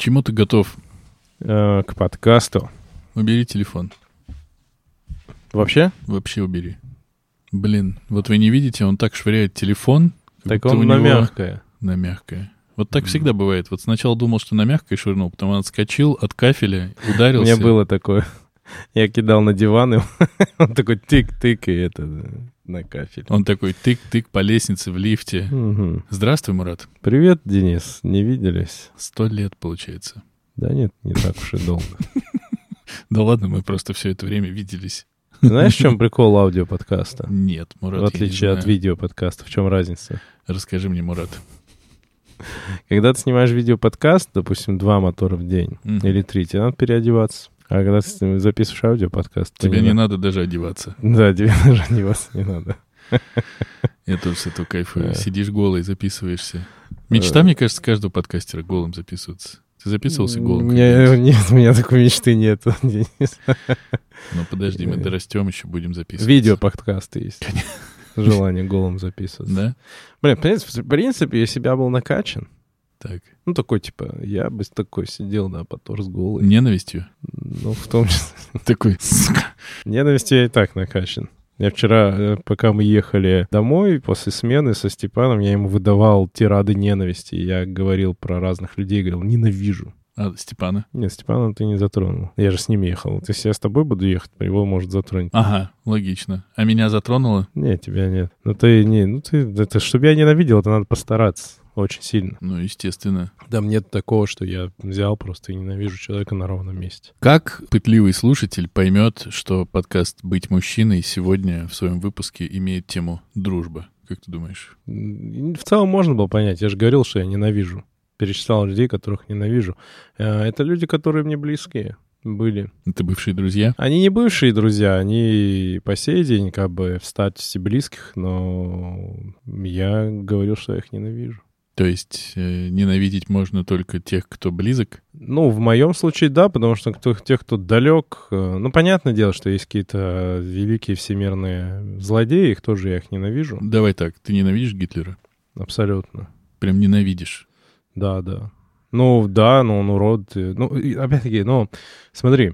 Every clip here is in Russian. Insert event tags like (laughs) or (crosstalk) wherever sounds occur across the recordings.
чему ты готов? Э, к подкасту. Убери телефон. Вообще? Вообще убери. Блин, вот вы не видите, он так швыряет телефон. Так он у на него- мягкое. На мягкое. Вот так всегда бывает. Вот сначала думал, что на мягкое швырнул, потом он отскочил от кафеля, У ударился. меня было такое. Я кидал на диван, и (laughs) он такой тык-тык, и это на кафель. Он такой тык-тык по лестнице в лифте. Мгм. Здравствуй, Мурат. Привет, Денис. Не виделись? Сто лет, получается. Да нет, не так уж и долго. (laughs) Да ладно, мы просто все это время виделись. Знаешь, в чем прикол аудиоподкаста? Нет, Мурат, В отличие от видеоподкаста. В чем разница? Расскажи мне, Мурат. Когда ты снимаешь видеоподкаст, допустим, два мотора в день или три, тебе надо переодеваться. А когда ты записываешь аудиоподкаст, Тебе не надо даже одеваться. Да, тебе (laughs) даже одеваться не надо. Я тоже с этого кайфую. Да. Сидишь голый, записываешься. Мечта, Э. мне кажется, каждого подкастера голым записываться. Ты записывался голым? Меня-? (laughs) Нет, у меня такой мечты нет, (laughs) Денис. Ну подожди, мы Э. дорастем еще, будем записывать. Видеоподкасты есть. Желание голым записываться. Да? Блин, в принципе, в принципе, я был накачан, Так. ну, такой, типа, я бы такой сидел, да, по торс голый. Ненавистью? Ну, в том числе. (laughs) Такой. Ненавистью я и так накачан. Я вчера, э, пока мы ехали домой после смены со Степаном, я ему выдавал тирады ненависти. Я говорил про разных людей, говорил, ненавижу. А Степана? Нет, Степана ты не затронул. Я же с ним ехал. Если я с тобой буду ехать, его может затронуть. Ага, логично. А меня затронуло? Нет, тебя нет. Ну ты не, ну ты, это, чтобы я ненавидел, это надо постараться очень сильно. Ну, естественно. Там нет такого, что я взял просто и ненавижу человека на ровном месте. Как пытливый слушатель поймет, что подкаст «Быть мужчиной» сегодня в своем выпуске имеет тему «Дружба»? Как ты думаешь? В целом можно было понять. Я же говорил, что я ненавижу. Перечислял людей, которых ненавижу. Э, Это люди, которые мне близкие были. Это бывшие друзья? Они не бывшие друзья, они по сей день как бы в статусе близких, но я говорил, что я их ненавижу. То есть э, ненавидеть можно только тех, кто близок? Ну, в моем случае, да, потому что кто, тех, кто далек, э, ну, понятное дело, что есть какие-то великие всемирные злодеи, их тоже я их ненавижу. Давай так, ты ненавидишь Гитлера? Абсолютно. Прям ненавидишь. Да, да. Ну, да, ну, он урод. э, Ну, опять-таки, ну, смотри,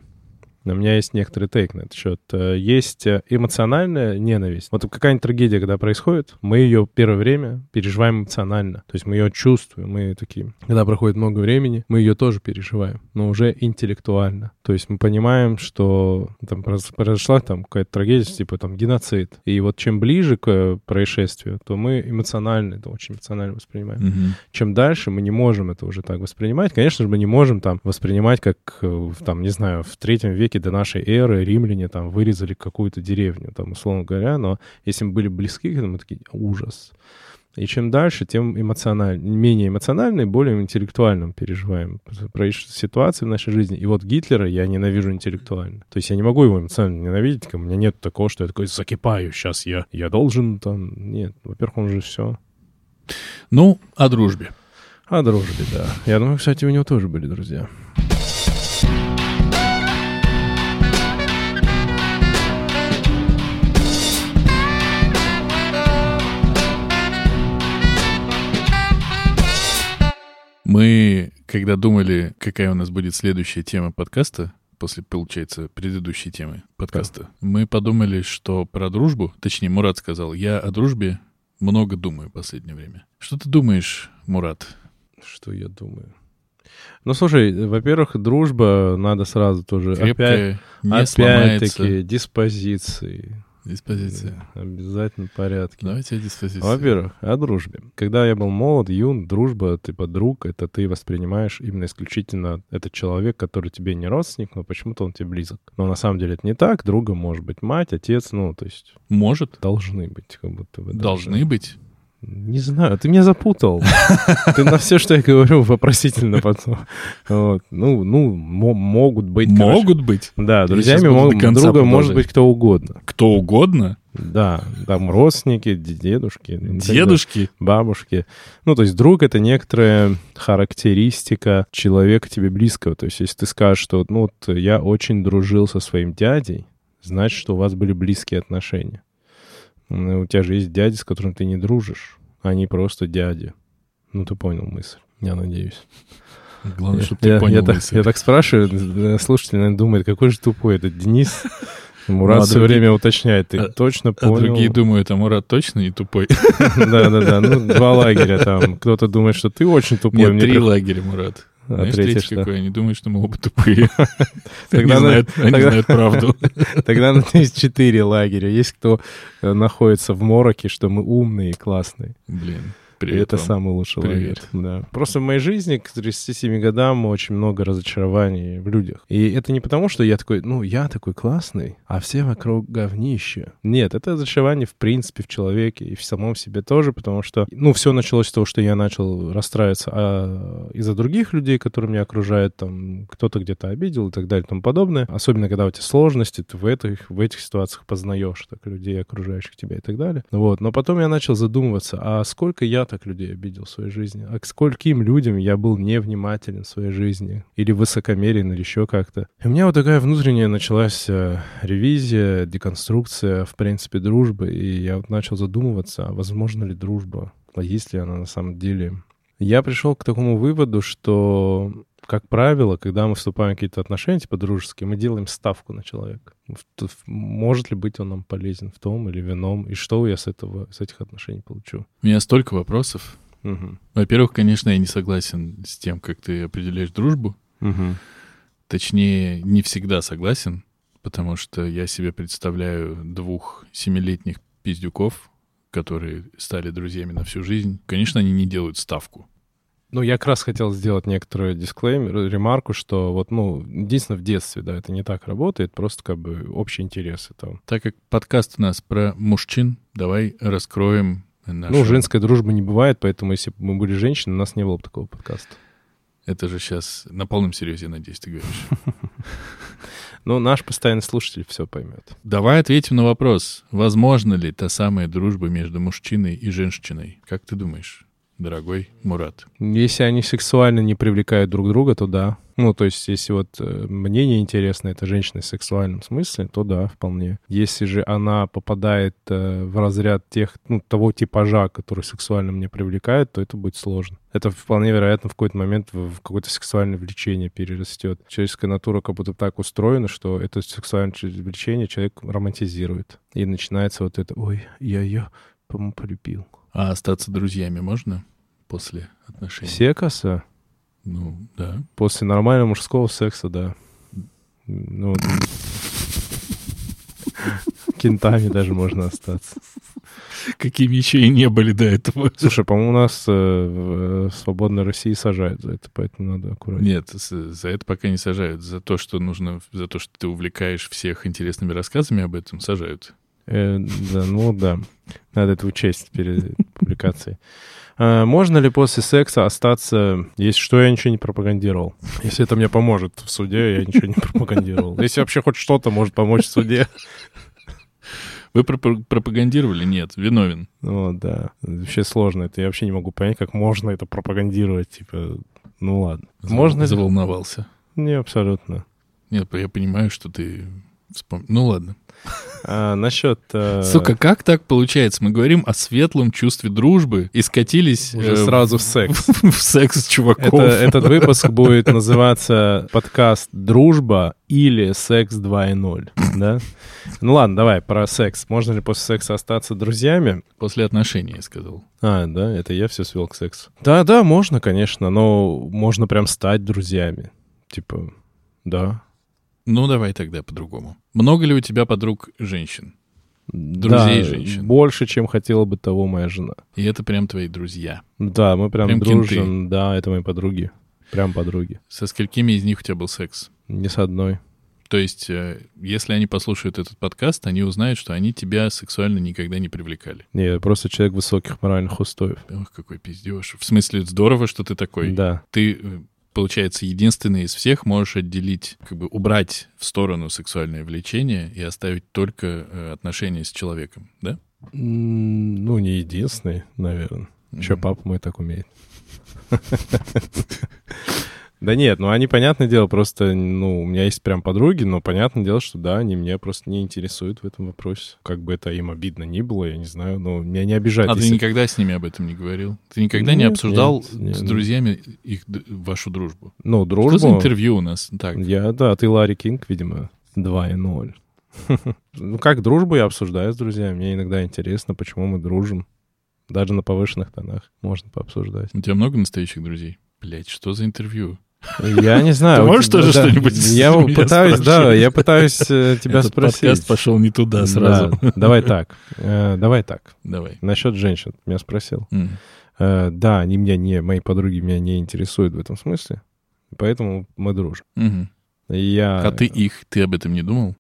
у меня есть некоторый тейк на этот счет. Э, Есть э, эмоциональная ненависть. Вот какая-нибудь трагедия, когда происходит, мы ее первое время переживаем эмоционально. То есть мы ее чувствуем, мы такие... Когда проходит много времени, мы ее тоже переживаем, но уже интеллектуально. То есть мы понимаем, что там произ- произошла там какая-то трагедия, типа там геноцид. И вот чем ближе к э, происшествию, то мы эмоционально, это очень эмоционально воспринимаем Мгм. чем дальше мы не можем это уже так воспринимать. Конечно же, мы не можем там воспринимать, как, там, не знаю, в третьем веке до нашей эры римляне там вырезали какую-то деревню, там, условно говоря, но если мы были близки к этому, мы такие, ужас. И чем дальше, тем эмоциональ... менее эмоционально и более интеллектуально мы переживаем про ситуации в нашей жизни. И вот Гитлера я ненавижу интеллектуально. То есть я не могу его эмоционально ненавидеть, у меня нет такого, что я такой закипаю, сейчас я, я должен там... Нет, во-первых, он же все. Ну, о дружбе. О дружбе, да. Я думаю, кстати, у него тоже были друзья. Мы, когда думали, какая у нас будет следующая тема подкаста, после, получается, предыдущей темы подкаста, мы подумали, что про дружбу, точнее, Мурат сказал, я о дружбе много думаю в последнее время. Что ты думаешь, Мурат? Что я думаю? Ну, слушай, во-первых, дружба надо сразу тоже... Опять, Крепкая, не сломается. опять-таки, диспозиции. Диспозиция. Да, обязательно в порядке. Давайте о диспозиции. Во-первых, о дружбе. Когда я был молод, юн, дружба, типа друг, это ты воспринимаешь именно исключительно этот человек, который тебе не родственник, но почему-то он тебе близок. Но на самом деле это не так. Другом может быть мать, отец, ну, то есть Может. должны быть как будто бы. даже. Должны быть. Не знаю, ты меня запутал. Ты на все, что я говорю, вопросительно потом. Вот. Ну, ну, мо- могут быть. короче. Могут быть. Да, друзьями могут, друга может быть кто угодно. Кто угодно. Да, там родственники, дедушки. Дедушки. Бабушки. Ну, то есть друг — это некоторая характеристика человека тебе близкого. То есть если ты скажешь, что ну, вот я очень дружил со своим дядей, значит, что у вас были близкие отношения. У тебя же есть дяди, с которым ты не дружишь. Они просто дяди. Ну, ты понял мысль, я надеюсь. Главное, чтобы ты Я, понял я так, мысль. я так спрашиваю, слушатель, наверное, думает, какой же тупой этот Денис. Мурат Ну, а все другие- время уточняет, ты а- точно А понял? другие думают, а Мурат точно не тупой? (laughs) Да-да-да, ну, два лагеря там. Кто-то думает, что ты очень тупой. Нет, три лагеря, Мурат. А Знаешь, третий третий что? какой? Они думают, что мы оба тупые. (laughs) Тогда Они на- знают- правду. (laughs) Тогда ну, есть четыре лагеря. Есть кто э, находится в мороке, что мы умные и классные. Блин, привет это вам. самый лучший Привет. лагерь. Да. Просто в моей жизни к 37 годам очень много разочарований в людях. И это не потому, что я такой, ну, я такой классный, а все вокруг говнище. Нет, это разочарование в принципе в человеке и в самом себе тоже, потому что, ну, все началось с того, что я начал расстраиваться а, из-за других людей, которые меня окружают, там, кто-то где-то обидел и так далее и тому подобное. Особенно, когда у тебя сложности, ты в этих, в этих ситуациях познаешь так людей, окружающих тебя и так далее. Вот. Но потом я начал задумываться, а сколько я так людей обидел в своей жизни? А к скольким людям я был невнимателен в своей жизни? Или высокомерен, или еще как-то? И у меня вот такая внутренняя началась э, ревизия, деконструкция, в принципе, дружбы. И я вот начал задумываться, а возможно ли дружба? А есть ли она на самом деле? Я пришел к такому выводу, что, как правило, когда мы вступаем в какие-то отношения, типа дружеские, мы делаем ставку на человека. Может ли быть он нам полезен в том или в ином, и что я с, этого, с этих отношений получу? У меня столько вопросов. Мгм. Во-первых, конечно, я не согласен с тем, как ты определяешь дружбу. Мгм. Точнее, не всегда согласен, потому что я себе представляю двух семилетних пиздюков, которые стали друзьями на всю жизнь. Конечно, они не делают ставку. Ну, я как раз хотел сделать некоторую дисклеймер, ремарку, что вот, ну, единственное, в детстве, да, это не так работает, просто как бы общие интересы там. Так как подкаст у нас про мужчин, давай раскроем нашу... Ну, женской дружбы не бывает, поэтому если бы мы были женщины, у нас не было бы такого подкаста. Это же сейчас на полном серьезе, надеюсь, ты говоришь. (laughs) Но наш постоянный слушатель все поймет. Давай ответим на вопрос. Возможно ли та самая дружба между мужчиной и женщиной? Как ты думаешь, дорогой Мурат? Если они сексуально не привлекают друг друга, то да. Ну, то есть, если вот э, мне не интересно эта женщина в сексуальном смысле, то да, вполне. Если же она попадает э, в разряд тех, ну, того типажа, который сексуально мне привлекает, то это будет сложно. Это вполне вероятно в какой-то момент в в какое-то сексуальное влечение перерастет. Человеческая натура как будто так устроена, что это сексуальное влечение человек романтизирует. И начинается вот это, ой, я ее, по-моему, полюбил. А остаться друзьями можно после отношений? Секаса? Ну, да. После нормального мужского секса, да. Ну, кентами даже можно остаться. Какими еще и не были до этого. Слушай, по-моему, у нас э, в э, свободной России сажают за это, поэтому надо аккуратнее. Нет, за это пока не сажают. За то, что нужно, за то, что ты увлекаешь всех интересными рассказами об этом, сажают. Э, да, ну да. Надо это учесть перед публикацией. А, можно ли после секса остаться, если что, я ничего не пропагандировал? Если это мне поможет в суде, я ничего не пропагандировал. Если вообще хоть что-то может помочь в суде, Вы пропа- пропагандировали? Нет, виновен. Ну да, вообще сложно. Это я вообще не могу понять, как можно это пропагандировать. Типа, ну ладно. Можно? Заволновался. Не, абсолютно. Нет, я понимаю, что ты вспом... Ну ладно. А, насчет... э, Сука, как так получается? Мы говорим о светлом чувстве дружбы и скатились Уже э, сразу в секс. (laughs) в секс с чуваком. Это, (laughs) этот выпуск будет называться подкаст «Дружба» или «Секс 2.0», да? Ну ладно, давай про секс. Можно ли после секса остаться друзьями? После отношений, я сказал. А, да, это я все свел к сексу. Да-да, можно, конечно, но можно прям стать друзьями. Типа, да. Ну, давай тогда по-другому. Много ли у тебя подруг женщин? Друзей Да, женщин. Больше, чем хотела бы того моя жена. И это прям твои друзья. Да, мы прям, Прям дружим. Да, это мои подруги. Прям подруги. Со сколькими из них у тебя был секс? Не с одной. То есть, э, если они послушают этот подкаст, они узнают, что они тебя сексуально никогда не привлекали. Не, просто человек высоких моральных устоев. Ох, какой пиздеж. В смысле, здорово, что ты такой. Да. Ты, э, получается, единственный из всех можешь отделить, как бы убрать в сторону сексуальное влечение и оставить только э, отношения с человеком, да? Ну, не единственный, наверное. Еще Мгм. папа мой так умеет. Да нет, ну они, понятное дело, просто, ну, у меня есть прям подруги, но понятное дело, что да, они меня просто не интересуют в этом вопросе. Как бы это им обидно ни было, я не знаю, но меня не обижает. А ты если- никогда с ними об этом не говорил? Ты никогда не Нет, обсуждал нет, нет. с друзьями их, вашу дружбу? Ну, Что дружбу... за интервью у нас? Так, Я, да, ты Ларри Кинг, видимо, 2.0. (laughs) Ну, как дружбу я обсуждаю с друзьями. Мне иногда интересно, почему мы дружим. Даже на повышенных тонах можно пообсуждать. у тебя много настоящих друзей? Блять, что за интервью? Я не знаю. Ты можешь тоже да, что-нибудь Я (laughs) пытаюсь, да, я пытаюсь э, (laughs) тебя Этот спросить. подкаст пошел не туда сразу. Да, (laughs) давай так. э, Давай так. Давай. Насчет женщин. Меня спросил. Э, Да, они меня не, мои подруги меня не интересуют в этом смысле. Поэтому мы дружим. Я, А ты их, ты об этом не думал?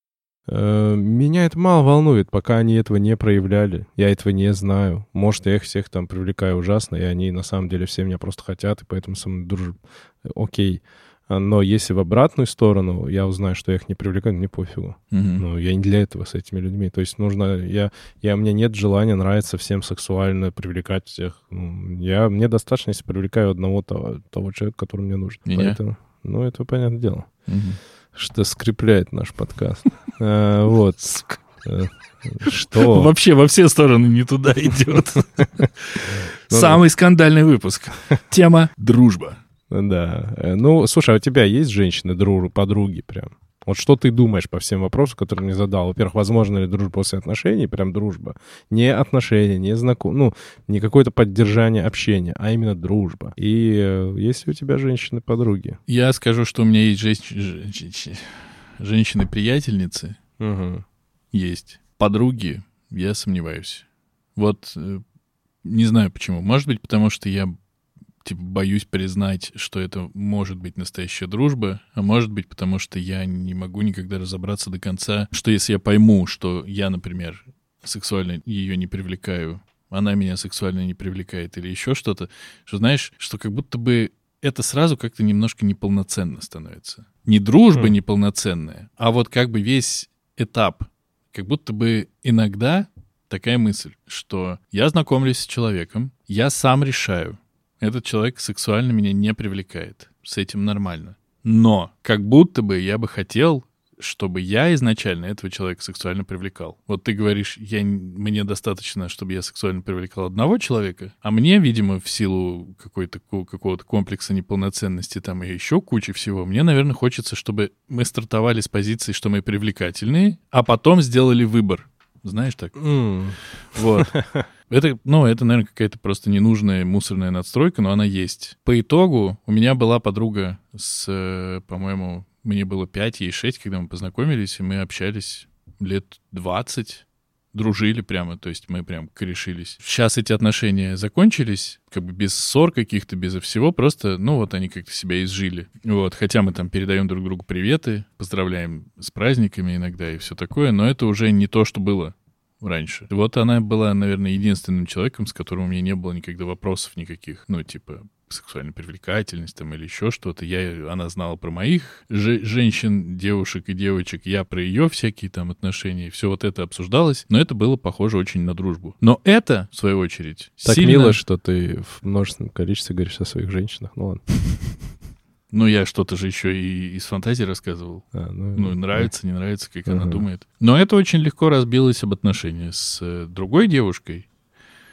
Э, Меня это мало волнует, пока они этого не проявляли. Я этого не знаю. Может, я их всех там привлекаю ужасно, и они на самом деле все меня просто хотят, и поэтому со мной дружат. Э, Окей. А, Но если в обратную сторону я узнаю, что я их не привлекаю, мне пофигу. Мгм. Ну, я не для этого с этими людьми. То есть нужно... Я, я, у меня нет желания нравиться всем сексуально, привлекать всех. Ну, Я, мне достаточно, если привлекаю одного того, того человека, который мне нужен. Меня? Поэтому, ну, это понятное дело. Мгм. Что скрепляет наш подкаст. А, (laughs) Вот. Э, Что? Вообще во все стороны не туда (laughs) идет. Самый скандальный выпуск. Тема «Дружба». (laughs) Да. Э, Ну, слушай, а у тебя есть женщины, подруги прям? Вот что ты думаешь по всем вопросам, которые мне задал? Во-первых, возможно ли дружба после отношений? Прям дружба. Не отношения, не знаком... Ну, не какое-то поддержание общения, а именно дружба. И э, есть ли у тебя женщины-подруги? Я скажу, что у меня есть жен- жен- женщины-приятельницы, Угу. есть. Подруги, я сомневаюсь. Вот э, не знаю почему. Может быть, потому что я типа боюсь признать, что это может быть настоящая дружба, а может быть, потому что я не могу никогда разобраться до конца, что если я пойму, что я, например, сексуально ее не привлекаю, она меня сексуально не привлекает или еще что-то, что знаешь, что как будто бы это сразу как-то немножко неполноценно становится. Не дружба Хм. неполноценная, а вот как бы весь этап. Как будто бы иногда такая мысль, что я знакомлюсь с человеком, я сам решаю, этот человек сексуально меня не привлекает. С этим нормально. Но как будто бы я бы хотел, чтобы я изначально этого человека сексуально привлекал. Вот ты говоришь, я, мне достаточно, чтобы я сексуально привлекал одного человека, а мне, видимо, в силу какой-то, какого-то комплекса неполноценности там и еще кучи всего, мне, наверное, хочется, чтобы мы стартовали с позиции, что мы привлекательные, а потом сделали выбор. Знаешь так? Вот. (laughs) Это, ну, это, наверное, какая-то просто ненужная мусорная надстройка, но она есть. По итогу у меня была подруга с, э, по-моему, мне было 5, ей 6, когда мы познакомились, и мы общались лет 20, дружили прямо, то есть мы прям корешились. Сейчас эти отношения закончились, как бы без ссор каких-то, без всего, просто, ну, вот они как-то себя изжили. Вот, хотя мы там передаем друг другу приветы, поздравляем с праздниками иногда и все такое, но это уже не то, что было раньше. Вот она была, наверное, единственным человеком, с которым у меня не было никогда вопросов никаких, ну, типа сексуальная привлекательность там или еще что-то. Я, она знала про моих же- женщин, девушек и девочек, я про ее всякие там отношения, все вот это обсуждалось, но это было похоже очень на дружбу. Но это, в свою очередь, Так сильно... мило, что ты в множественном количестве говоришь о своих женщинах. Ну ладно. (laughs) Ну, я что-то же еще и из фантазии рассказывал. А, Ну, нравится, не нравится, как она Ага. думает. Но это очень легко разбилось об отношения с э, другой девушкой,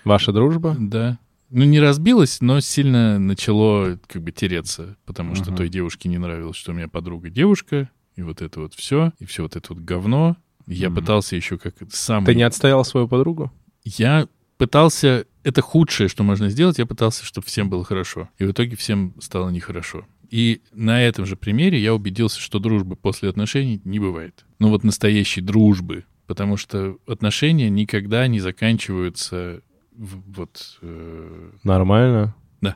Ваша дружба? Да. Ну, не разбилось, но сильно начало как бы тереться, потому что Ага. той девушке не нравилось, что у меня подруга девушка, и вот это вот все, и все вот это вот говно. Я Мгм. пытался еще как сам... Ты не отстоял свою подругу? Я пытался... Это худшее, что можно сделать. Я пытался, чтобы всем было хорошо. И в итоге всем стало нехорошо. И на этом же примере я убедился, что дружбы после отношений не бывает. Ну вот настоящей дружбы. Потому что отношения никогда не заканчиваются вот... э, Нормально? Да.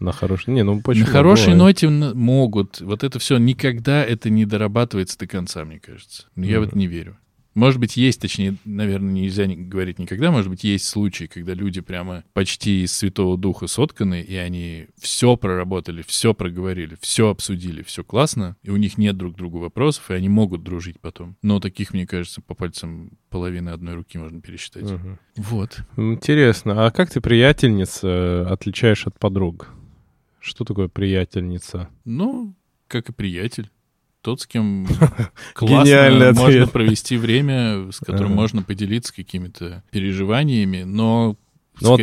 На хорошей... Не, ну почему? на хорошей Бывает. ноте могут. Вот это все никогда это не дорабатывается до конца, мне кажется. Но я в это не верю. Может быть, есть, точнее, наверное, нельзя говорить никогда, может быть, есть случаи, когда люди прямо почти из Святого Духа сотканы, и они все проработали, все проговорили, все обсудили, все классно, и у них нет друг другу вопросов, и они могут дружить потом. Но таких, мне кажется, по пальцам половины одной руки можно пересчитать. Мгм. Вот. Интересно. А как ты приятельниц э, отличаешь от подруг? Что такое приятельница? Ну, как и приятель. Тот, с кем (laughs) классно можно провести время, с которым можно поделиться какими-то переживаниями, но, Ну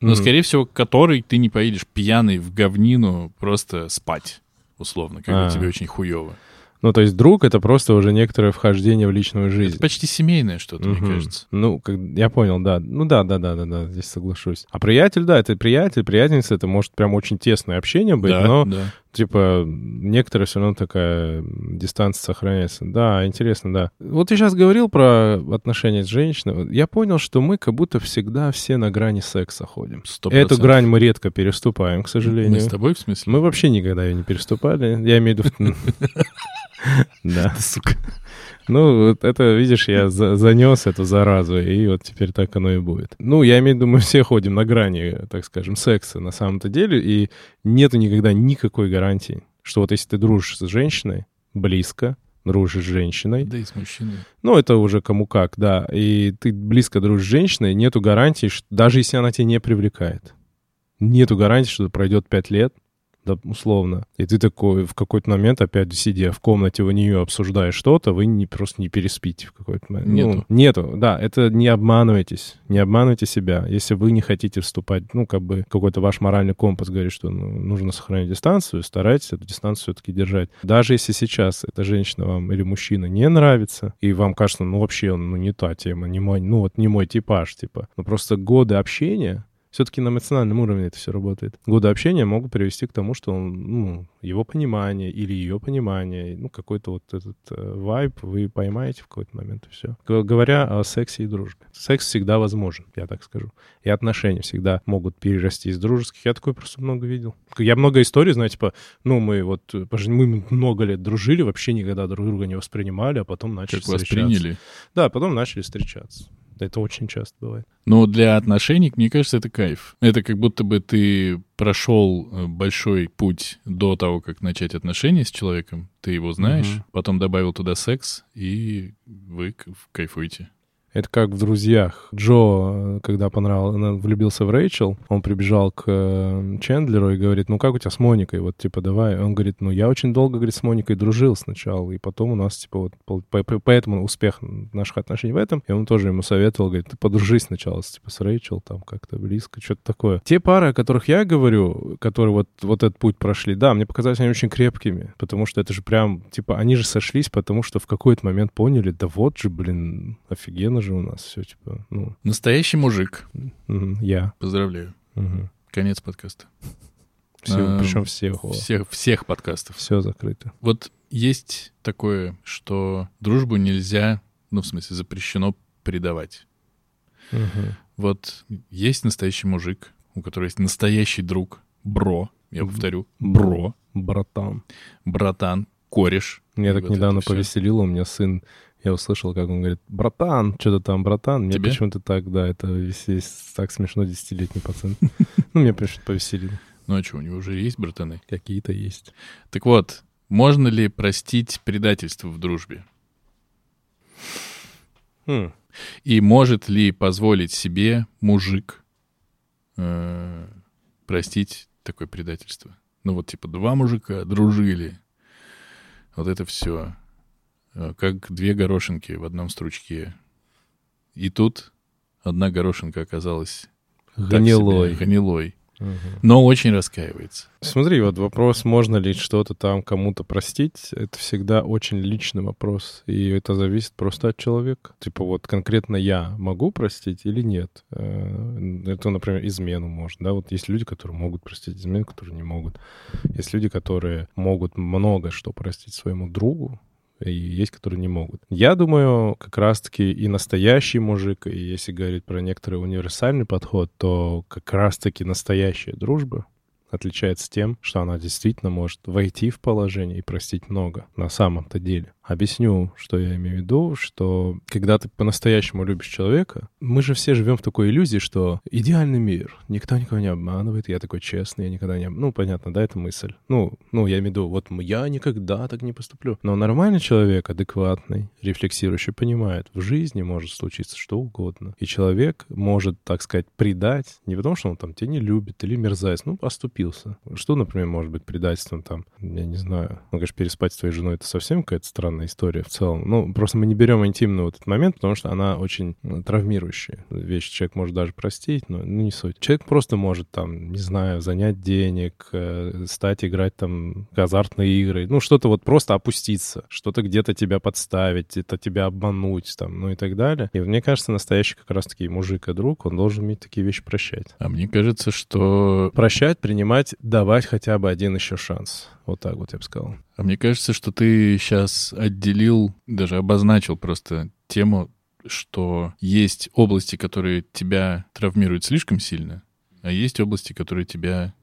но, скорее всего, который ты не поедешь пьяный в говнину просто спать, условно, когда А. тебе очень хуево. Ну, то есть друг — это просто уже некоторое вхождение в личную Это жизнь. почти семейное что-то, мне Мгм. кажется. Ну, как, я понял, да. Ну да, да, да, да, да, здесь соглашусь. А приятель, да, это приятель, приятельница, это может прям очень тесное общение быть, да, но да. Типа некоторая все равно такая дистанция сохраняется. Да, интересно, да. Вот ты сейчас говорил про отношения с женщиной. Я понял, что мы как будто всегда все на грани секса ходим. Сто Эту процентов. грань мы редко переступаем, к Мы сожалению. с тобой, в смысле? Мы вообще никогда ее не переступали. Я имею в виду... (laughs) (laughs) Да. Сука. Ну, это, видишь, я за- занес эту заразу, и вот теперь так оно и будет. Ну, я имею в виду, мы все ходим на грани, так скажем, секса на самом-то деле, и нету никогда никакой гарантии, что вот если ты дружишь с женщиной, близко, дружишь с женщиной, Да и с мужчиной. ну, это уже кому как, да, и ты близко дружишь с женщиной, нету гарантии, что, даже если она тебя не привлекает, нету гарантии, что пройдет пять лет, да, условно, и ты такой в какой-то момент, опять сидя в комнате у нее обсуждая что-то, вы не, просто не переспите в какой-то момент. Ну, Нету. нету, да, это не обманывайтесь, не обманывайте себя. Если вы не хотите вступать, ну, как бы какой-то ваш моральный компас говорит, что ну, нужно сохранять дистанцию, старайтесь эту дистанцию все-таки держать. Даже если сейчас эта женщина вам или мужчина не нравится, и вам кажется, ну, вообще ну, не та тема, не мой, ну, вот не мой типаж, типа. Ну, просто годы общения, все-таки на эмоциональном уровне это все работает. Годы общения могут привести к тому, что он, ну, его понимание или ее понимание, ну, какой-то вот этот э, вайб вы поймаете в какой-то момент, и все. Говоря о сексе и дружбе. Секс всегда возможен, я так скажу. И отношения всегда могут перерасти из дружеских. Я такое просто много видел. Я много историй, знаю, типа, ну, мы вот, э, мы много лет дружили, вообще никогда друг друга не воспринимали, а потом начали Как встречаться. приняли. Да, потом начали встречаться. Это очень часто бывает. Но для отношений, мне кажется, это кайф. Это как будто бы ты прошел э, большой путь до того, как начать отношения с человеком. Ты его знаешь, Мгм. потом добавил туда секс, и вы кайфуете. Это как в «Друзьях». Джо, э, когда понравился, он влюбился в Рэйчел, он прибежал к э, Чендлеру и говорит, ну как у тебя с Моникой? Вот, типа, давай. Он говорит, ну я очень долго, говорит, с Моникой дружил сначала, и потом у нас, типа, вот, поэтому успех наших отношений в этом. И он тоже ему советовал, говорит, ты подружись сначала, типа, с Рэйчел, там, как-то близко, что-то такое. Те пары, о которых я говорю, которые вот, вот этот путь прошли, да, мне показались они очень крепкими, потому что это же прям, типа, они же сошлись, потому что в какой-то момент поняли, да вот же, блин, офигенно же у нас все, типа, ну, Настоящий мужик. я. Поздравляю. Конец подкаста. Все, Эм, причем всех. Всех, всех подкастов. Все закрыто. Вот есть такое, что дружбу нельзя, ну, в смысле, запрещено предавать. Вот есть настоящий мужик, у которого есть настоящий друг, бро, я повторю, бро, Братан. братан, кореш. Меня так вот недавно повеселило, у меня сын, я услышал, как он говорит, братан, что-то там, братан. Мне почему-то так, да, это весь- так смешно, десятилетний пацан. (laughs) Ну, меня почему-то повеселило. Ну а что, у него уже есть братаны? Какие-то есть. Так вот, можно ли простить предательство в дружбе? Хм. И может ли позволить себе мужик э, простить такое предательство? Ну вот типа два мужика дружили. Вот это все. Как две горошинки в одном стручке. И тут одна горошинка оказалась так себе, Гнилой. гнилой. Мгм. Но очень раскаивается. Смотри, вот вопрос, можно ли что-то там кому-то простить, это всегда очень личный вопрос, и это зависит просто от человека. Типа вот конкретно я могу простить или нет? Э, Это, например, измену можно, да, вот есть люди, которые могут простить измену, которые не могут. Есть люди, которые могут много что простить своему другу, и есть, которые не могут. Я думаю, как раз-таки и настоящий мужик, и если говорить про некоторый универсальный подход, то как раз-таки настоящая дружба отличается тем, что она действительно может войти в положение и простить много на самом-то деле. Объясню, что я имею в виду, что когда ты по-настоящему любишь человека, мы же все живем в такой иллюзии, что идеальный мир, никто никого не обманывает, я такой честный, я никогда не... об- Ну, понятно, да, это мысль. Ну, ну, я имею в виду, вот я никогда так не поступлю. Но нормальный человек, адекватный, рефлексирующий, понимает, в жизни может случиться что угодно. И человек может, так сказать, предать не потому, что он там тебя не любит или мерзавец, ну, оступился. Что, например, может быть предательством там, я не знаю, ну, конечно, переспать с твоей женой — это совсем какая-то странная история в целом. Ну, просто мы не берем интимный вот этот момент, потому что она очень э, травмирующая вещь. Человек может даже простить, но ну, не суть. Человек просто может там, не знаю, занять денег, э, стать играть там азартные игры, ну, что-то вот просто опуститься, что-то где-то тебя подставить, где-то тебя обмануть там, ну и так далее. И мне кажется, настоящий как раз-таки мужик и друг, он должен уметь такие вещи прощать. А мне кажется, что... Прощать, принимать, давать хотя бы один еще шанс. Вот так вот я бы сказал. А мне кажется, что ты сейчас отделил, даже обозначил просто тему, что есть области, которые тебя травмируют слишком сильно, а есть области, которые тебя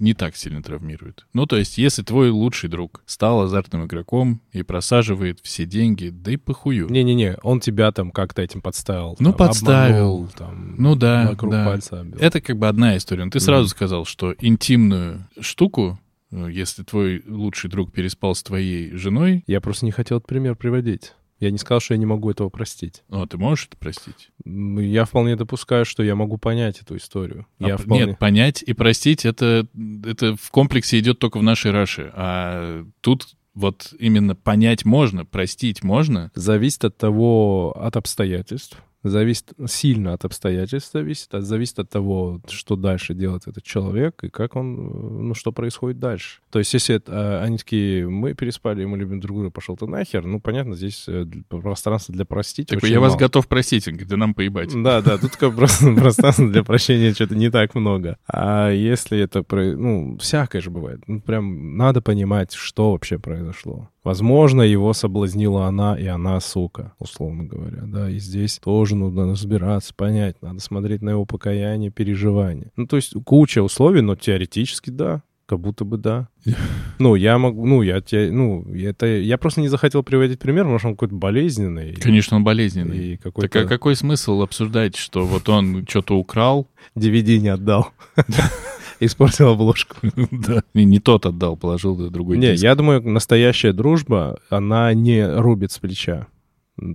не так сильно травмируют. Ну, то есть, если твой лучший друг стал азартным игроком и просаживает все деньги, да и похую. Не-не-не, он тебя там как-то этим подставил. Ну, там, подставил. обманул, там, Ну да, вокруг да. пальца обвел. Это как бы одна история. Но ты сразу Мгм. сказал, что интимную штуку, если твой лучший друг переспал с твоей женой, Я просто не хотел этот пример приводить. Я не сказал, что я не могу этого простить. ну, ты можешь это простить? Я вполне допускаю, что я могу понять эту историю. А я вполне... Нет, понять и простить это, это в комплексе идет только в нашей Раше. А тут вот именно понять можно, простить можно. Зависит от того, от обстоятельств. Зависит сильно от обстоятельств, зависит, от, зависит от того, что дальше делает этот человек и как он, э, ну, что происходит дальше. То есть, если это, э, они такие, мы переспали, мы любим друг друга, пошел ты нахер, ну, понятно, здесь э, пространство для простить Такой, я вас мало. готов простить. Он говорит, да нам поебать. Да, да, тут как просто (laughs) пространства для прощения что-то не так много. А если это, ну, всякое же бывает. Ну, прям надо понимать, что вообще произошло. Возможно, его соблазнила она, и она сука, условно говоря, да, и здесь тоже нужно разбираться, понять, надо смотреть на его покаяние, переживания. Ну, то есть куча условий, но теоретически да, как будто бы да. (laughs) Ну, я могу, ну, я тебе, ну, это, я просто не захотел приводить пример, потому что он какой-то болезненный. Конечно, он болезненный. И Так какой-то а какой смысл обсуждать, что вот он что-то украл? DVD не отдал. (laughs) Испортил обложку. (laughs) Да. И не тот отдал, положил другой Не, я думаю, настоящая дружба, она не рубит с плеча.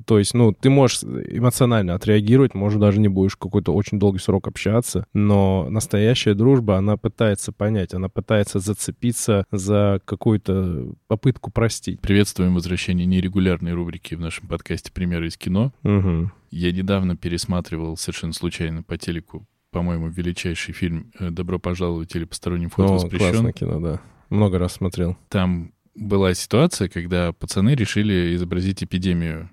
То есть, ну, ты можешь эмоционально отреагировать, может, даже не будешь какой-то очень долгий срок общаться, но настоящая дружба, она пытается понять, она пытается зацепиться за какую-то попытку простить. Приветствуем возвращение нерегулярной рубрики в нашем подкасте «Примеры из кино». Мгм. Я недавно пересматривал совершенно случайно по телеку, по-моему, величайший фильм э, «Добро пожаловать» или «Посторонним вход О, воспрещен». классное кино, да. Много раз смотрел. Там была ситуация, когда пацаны решили изобразить эпидемию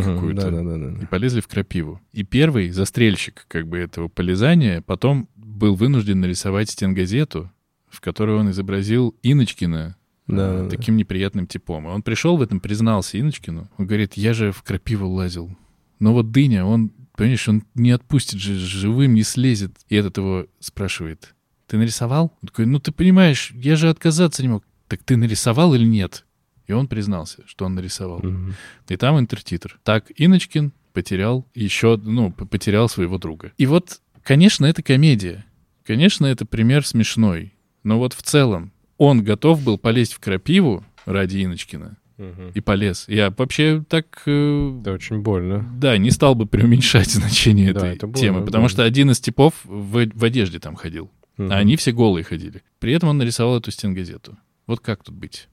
Какую-то. Да-да-да. и полезли в крапиву. И первый застрельщик как бы этого полезания потом был вынужден нарисовать стенгазету, в которой он изобразил Иночкина э, Да-да-да. таким неприятным типом. И он пришел в этом, признался Иночкину. Он говорит, я же в крапиву лазил. Но вот Дыня, он, понимаешь, он не отпустит же, живым не слезет. И этот его спрашивает, ты нарисовал? Он такой, ну ты понимаешь, я же отказаться не мог. Так ты нарисовал или нет? И он признался, что он нарисовал. Мгм. И там интертитр. Так Иночкин потерял еще, ну, потерял своего друга. И вот, конечно, это комедия. Конечно, это пример смешной. Но вот в целом он готов был полезть в крапиву ради Иночкина. Мгм. И полез. Я вообще так... э, Это очень больно. да, не стал бы преуменьшать (laughs) значение Да, этой это больно, темы, потому больно. что один из типов в, в одежде там ходил, Мгм. а они все голые ходили. При этом он нарисовал эту стенгазету. Вот как тут быть?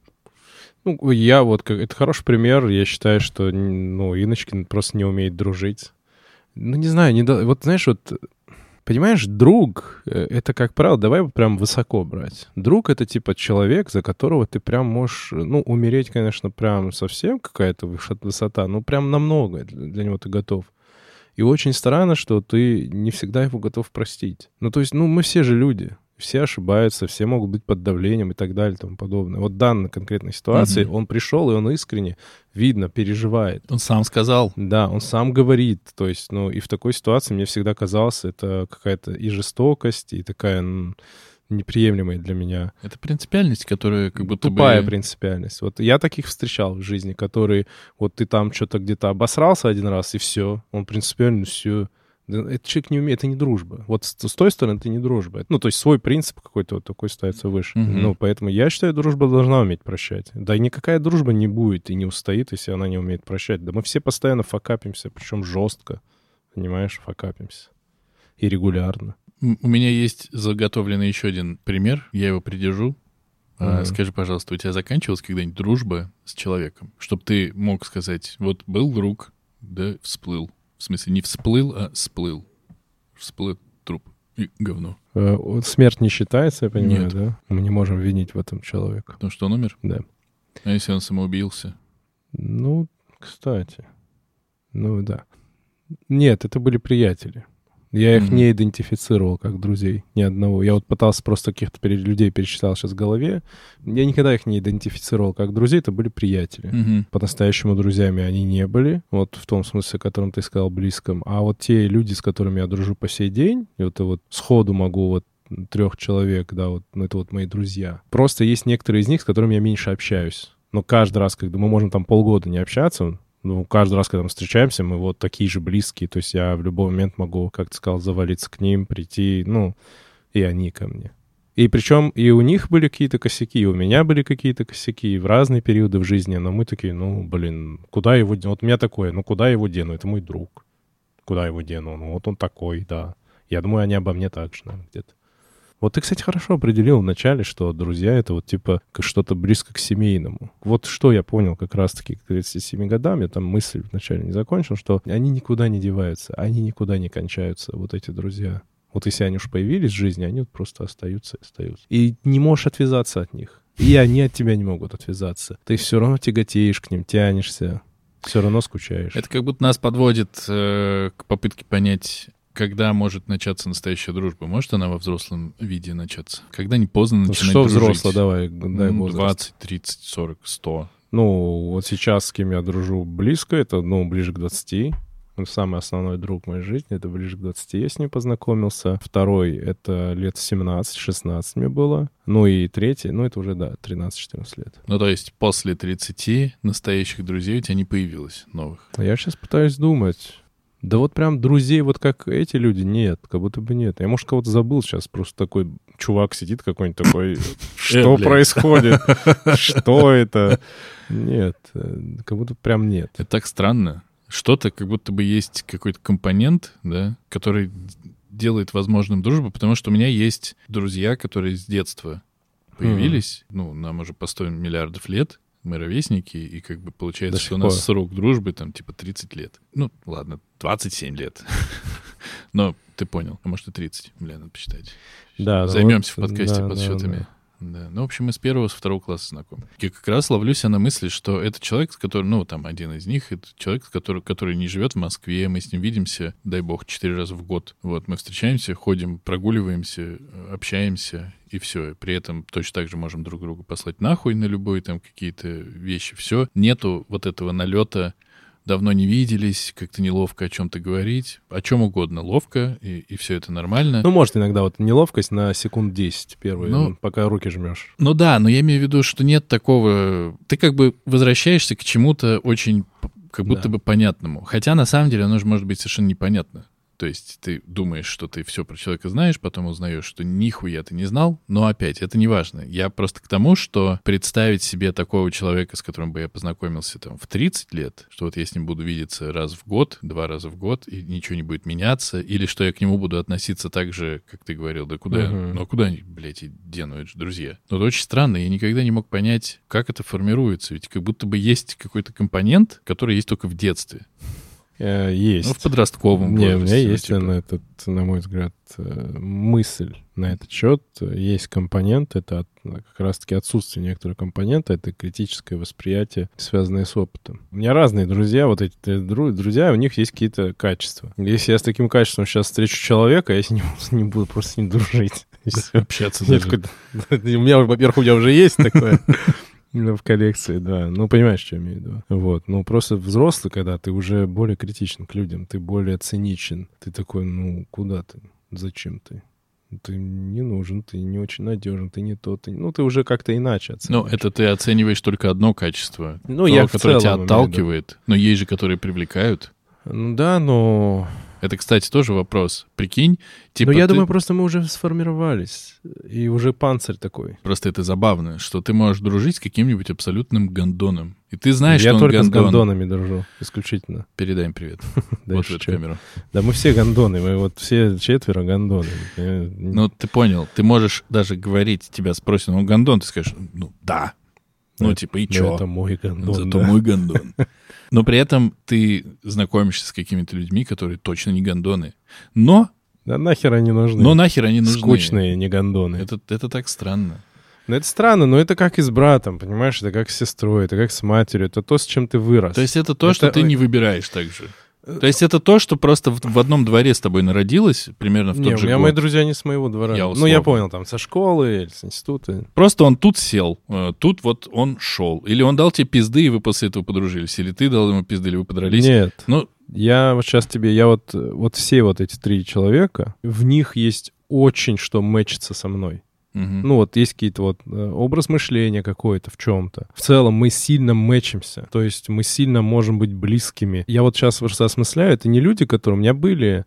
Ну, я вот, это хороший пример. Я считаю, что, ну, Иночкин просто не умеет дружить. Ну, не знаю, не до- вот знаешь, вот, понимаешь, друг, э, это, как правило, давай прям высоко брать. Друг — это, типа, человек, за которого ты прям можешь, ну, умереть, конечно, прям совсем какая-то высота, ну, прям намного для него ты готов. И очень странно, что ты не всегда его готов простить. Ну, то есть, ну, мы все же люди. Все ошибаются, все могут быть под давлением и так далее и тому подобное. Вот данной конкретной ситуации Мгм. он пришел, и он искренне, видно, переживает. Он сам сказал. Да, он сам говорит. То есть, ну, и в такой ситуации мне всегда казалось, это какая-то и жестокость, и такая, м, неприемлемой для меня. Это принципиальность, которая как будто Тупая бы... принципиальность. Вот я таких встречал в жизни, которые вот ты там что-то где-то обосрался один раз, и все. Он принципиально все. Этот человек не умеет, это не дружба. Вот с, с той стороны это не дружба. Ну, то есть свой принцип какой-то вот такой ставится выше. Мгм. Ну, поэтому я считаю, дружба должна уметь прощать. Да и никакая дружба не будет и не устоит, если она не умеет прощать. Да мы все постоянно факапимся, причем жестко. Понимаешь, факапимся. И регулярно. У меня есть заготовленный еще один пример, я его придержу. Мгм. Скажи, пожалуйста, у тебя заканчивалась когда-нибудь дружба с человеком? Чтобы ты мог сказать, вот был друг, да, всплыл. В смысле, не всплыл, а сплыл. Всплыл труп и говно. Э, вот Смерть не считается, я понимаю, Нет. да? Мы не можем винить в этом человека. Потому что он умер? Да. А если он самоубился? Ну, кстати. Ну, да. Нет, это были приятели. Я их Мгм. не идентифицировал как друзей, ни одного. Я вот пытался просто каких-то людей перечислял сейчас в голове. Я никогда их не идентифицировал как друзей, это были приятели. Мгм. По-настоящему друзьями они не были, вот в том смысле, о котором ты сказал, близком. А вот те люди, с которыми я дружу по сей день, и вот, вот сходу могу вот трех человек, да, вот, ну это вот мои друзья. Просто есть некоторые из них, с которыми я меньше общаюсь. Но каждый раз, когда мы можем там полгода не общаться, ну, каждый раз, когда мы встречаемся, мы вот такие же близкие. То есть я в любой момент могу, как ты сказал, завалиться к ним, прийти, ну, и они ко мне. И причем и у них были какие-то косяки, и у меня были какие-то косяки в разные периоды в жизни, но мы такие, ну, блин, куда его? Вот у меня такое, ну, куда его дену? Это мой друг. Куда его дену? Ну, вот он такой, да. Я думаю, они обо мне так же, наверное, где-то. Вот ты, кстати, хорошо определил вначале, что друзья — это вот типа что-то близко к семейному. Вот что я понял как раз-таки к 37 годам, я там мысль вначале не закончил, что они никуда не деваются, они никуда не кончаются, вот эти друзья. Вот если они уж появились в жизни, они вот просто остаются и остаются. И не можешь отвязаться от них. И они от тебя не могут отвязаться. Ты все равно тяготеешь к ним, тянешься, все равно скучаешь. Это как будто нас подводит э, к попытке понять, когда может начаться настоящая дружба. Может она во взрослом виде начаться? Когда не поздно Ну, начинать что дружить? взросло, давай, дай Ну, возраст. 20, 30, 40, 100. Ну, вот сейчас с кем я дружу близко, это, ну, ближе к 20. Он самый основной друг моей жизни, это ближе к 20 я с ним познакомился. Второй — это лет 17-16 мне было. Ну и третий, ну это уже, да, 13-14 лет. Ну, то есть после 30 настоящих друзей у тебя не появилось новых. Я сейчас пытаюсь думать. Да вот прям друзей, вот как эти люди, нет, как будто бы нет. Я, может, кого-то забыл сейчас, просто такой чувак сидит какой-нибудь такой, (laughs) что блядь. происходит? (laughs) Что это? Нет, э, как будто прям нет. Это так странно. Что-то, как будто бы есть какой-то компонент, да, который делает возможным дружбу, потому что у меня есть друзья, которые с детства появились, ну, нам уже по 100 миллиардов лет, мы ровесники, и как бы получается, До что у нас пор. срок дружбы там типа 30 лет. Ну, ладно, 27 лет. (laughs) Но ты понял, а может и 30, бля, надо посчитать. Да, да, Займемся вот, в подкасте да, подсчетами. да, Да. Ну, в общем, мы с первого, с второго класса знакомы. Я как раз ловлю на мысли, что это человек, с которым, ну, там, один из них, это человек, который, который не живет в Москве, мы с ним видимся, дай бог, четыре раза в год. Вот, мы встречаемся, ходим, прогуливаемся, общаемся, и все. При этом точно так же можем друг друга послать нахуй на любые там какие-то вещи. Все. Нету вот этого налета давно не виделись, как-то неловко о чем-то говорить, о чем угодно ловко, и, и все это нормально. Ну, может, иногда вот неловкость на секунд 10 первые, Ну, пока руки жмешь. Ну да, но я имею в виду, что нет такого... Ты как бы возвращаешься к чему-то очень как будто Да. бы понятному. Хотя на самом деле оно же может быть совершенно непонятно. То есть ты думаешь, что ты все про человека знаешь, потом узнаешь, что нихуя ты не знал, но опять, это не важно. Я просто к тому, что представить себе такого человека, с которым бы я познакомился там в 30 лет, что вот я с ним буду видеться раз в год, два раза в год, и ничего не будет меняться, или что я к нему буду относиться так же, как ты говорил, да куда, Мгм. ну а куда они, блядь, и дену, это же друзья. Но это очень странно, я никогда не мог понять, как это формируется, ведь как будто бы есть какой-то компонент, который есть только в детстве. Э, есть. Ну, в подростковом Не, у меня есть типа. на этот, на мой взгляд, э, мысль на этот счет. Есть компонент, это от- как раз-таки отсутствие некоторого компонента, это критическое восприятие, связанное с опытом. У меня разные друзья, вот эти дру- друзья, у них есть какие-то качества. Если я с таким качеством сейчас встречу человека, я с ним (laughs) не буду просто с ним дружить. Общаться даже. (laughs) У меня, во-первых, у меня уже есть такое. (laughs) В коллекции, да. Ну, понимаешь, что я имею в виду. Вот. Ну, просто взрослый, когда ты уже более критичен к людям, ты более циничен. Ты такой, ну, куда ты? Зачем ты? ты не нужен, ты не очень надежен, ты не тот, ты... ну, ты уже как-то иначе Ну, оцениваешь. это ты оцениваешь только одно качество. Ну, то, я которое тебя отталкивает. Но есть же, которые привлекают. Ну да, но... Это, кстати, тоже вопрос. Прикинь, типа Ну, я ты- думаю, просто мы уже сформировались. И уже панцирь такой. Просто это забавно, что ты можешь дружить с каким-нибудь абсолютным гондоном. И ты знаешь, я что он только с гондон. гондонами дружу, исключительно. Передай им привет. (laughs) Вот в эту камеру. Да мы все гондоны, мы вот все четверо гондоны. Ну, ты понял. Ты можешь даже говорить, тебя спросят, ну, гондон, ты скажешь, ну, да. Ну, типа, и чё? Это мой гондон, Зато да. мой гондон. (laughs) Но при этом ты знакомишься с какими-то людьми, которые точно не гондоны. Но, Да нахер они нужны. но нахер они нужны. Скучные не гондоны. Это, это так странно. Ну, это странно, но это как и с братом, понимаешь? Это как с сестрой, это как с матерью. Это то, с чем ты вырос. То есть это то, Это- что ты не выбираешь так же. То есть это то, что просто в, в одном дворе с тобой народилось, примерно в Не, тот у же меня год. мои друзья не с моего двора. Я ну, я понял, там, со школы или с института. Просто он тут сел, э, тут вот он шел. Или он дал тебе пизды, и вы после этого подружились. Или ты дал ему пизды, или вы подрались. Нет, Ну, я вот сейчас тебе, я вот, вот все вот эти три человека, в них есть очень что мэчится со мной. Мгм. Ну, вот есть какие-то вот э, образ мышления какой-то в чем-то. В целом мы сильно мэчимся. То есть мы сильно можем быть близкими. Я вот сейчас просто осмысляю, это не люди, которые у меня были,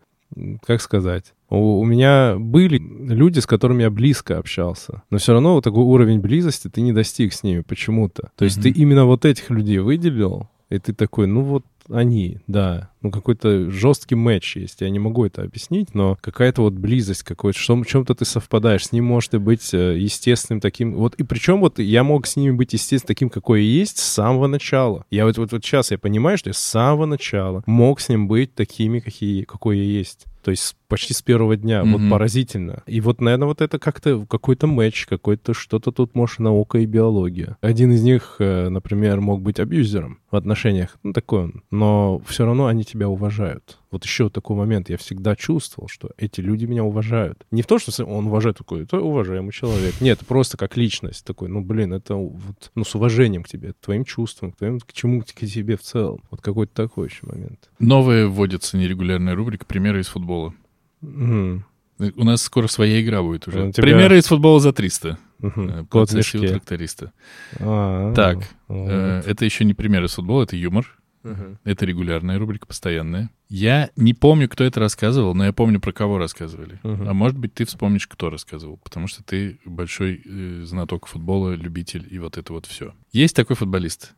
как сказать, у, у меня были люди, с которыми я близко общался. Но все равно вот такой уровень близости ты не достиг с ними почему-то. То есть Мгм. ты именно вот этих людей выделил, и ты такой, ну вот они, да. Ну, какой-то жесткий матч есть. Я не могу это объяснить, но какая-то вот близость, какой-то, что в чем-то ты совпадаешь. С ним можешь ты быть э, естественным таким. Вот и причем вот я мог с ними быть естественным таким, какой и есть с самого начала. Я вот, вот, вот сейчас я понимаю, что я с самого начала мог с ним быть такими, какие, какой я есть. То есть почти с первого дня. Вот Мгм. поразительно. И вот, наверное, вот это как-то какой-то матч, какой-то что-то тут, может, наука и биология. Один из них, э, например, мог быть абьюзером в отношениях. Ну, такой он. Но все равно они тебя уважают. Вот еще такой момент. Я всегда чувствовал, что эти люди меня уважают. Не в том, что он уважает такой, это уважаемый человек. Нет, просто как личность. Такой, ну, блин, это вот, ну, с уважением к тебе, к твоим чувствам, к твоим, к чему, к тебе в целом. Вот какой-то такой еще момент. Новая вводится нерегулярная рубрика «Примеры из футбола». Э, У нас скоро своя игра будет уже. Тебя- Примеры из футбола за 300. Мгм. Э, Кот у тракториста. А, Так, вот. Э, Это еще не примеры из футбола, это юмор. Мгм. Это регулярная рубрика, постоянная. Я не помню, кто это рассказывал, но я помню, про кого рассказывали. Мгм. А может быть, ты вспомнишь, кто рассказывал, потому что ты большой э, знаток футбола, любитель и вот это вот все. Есть такой футболист.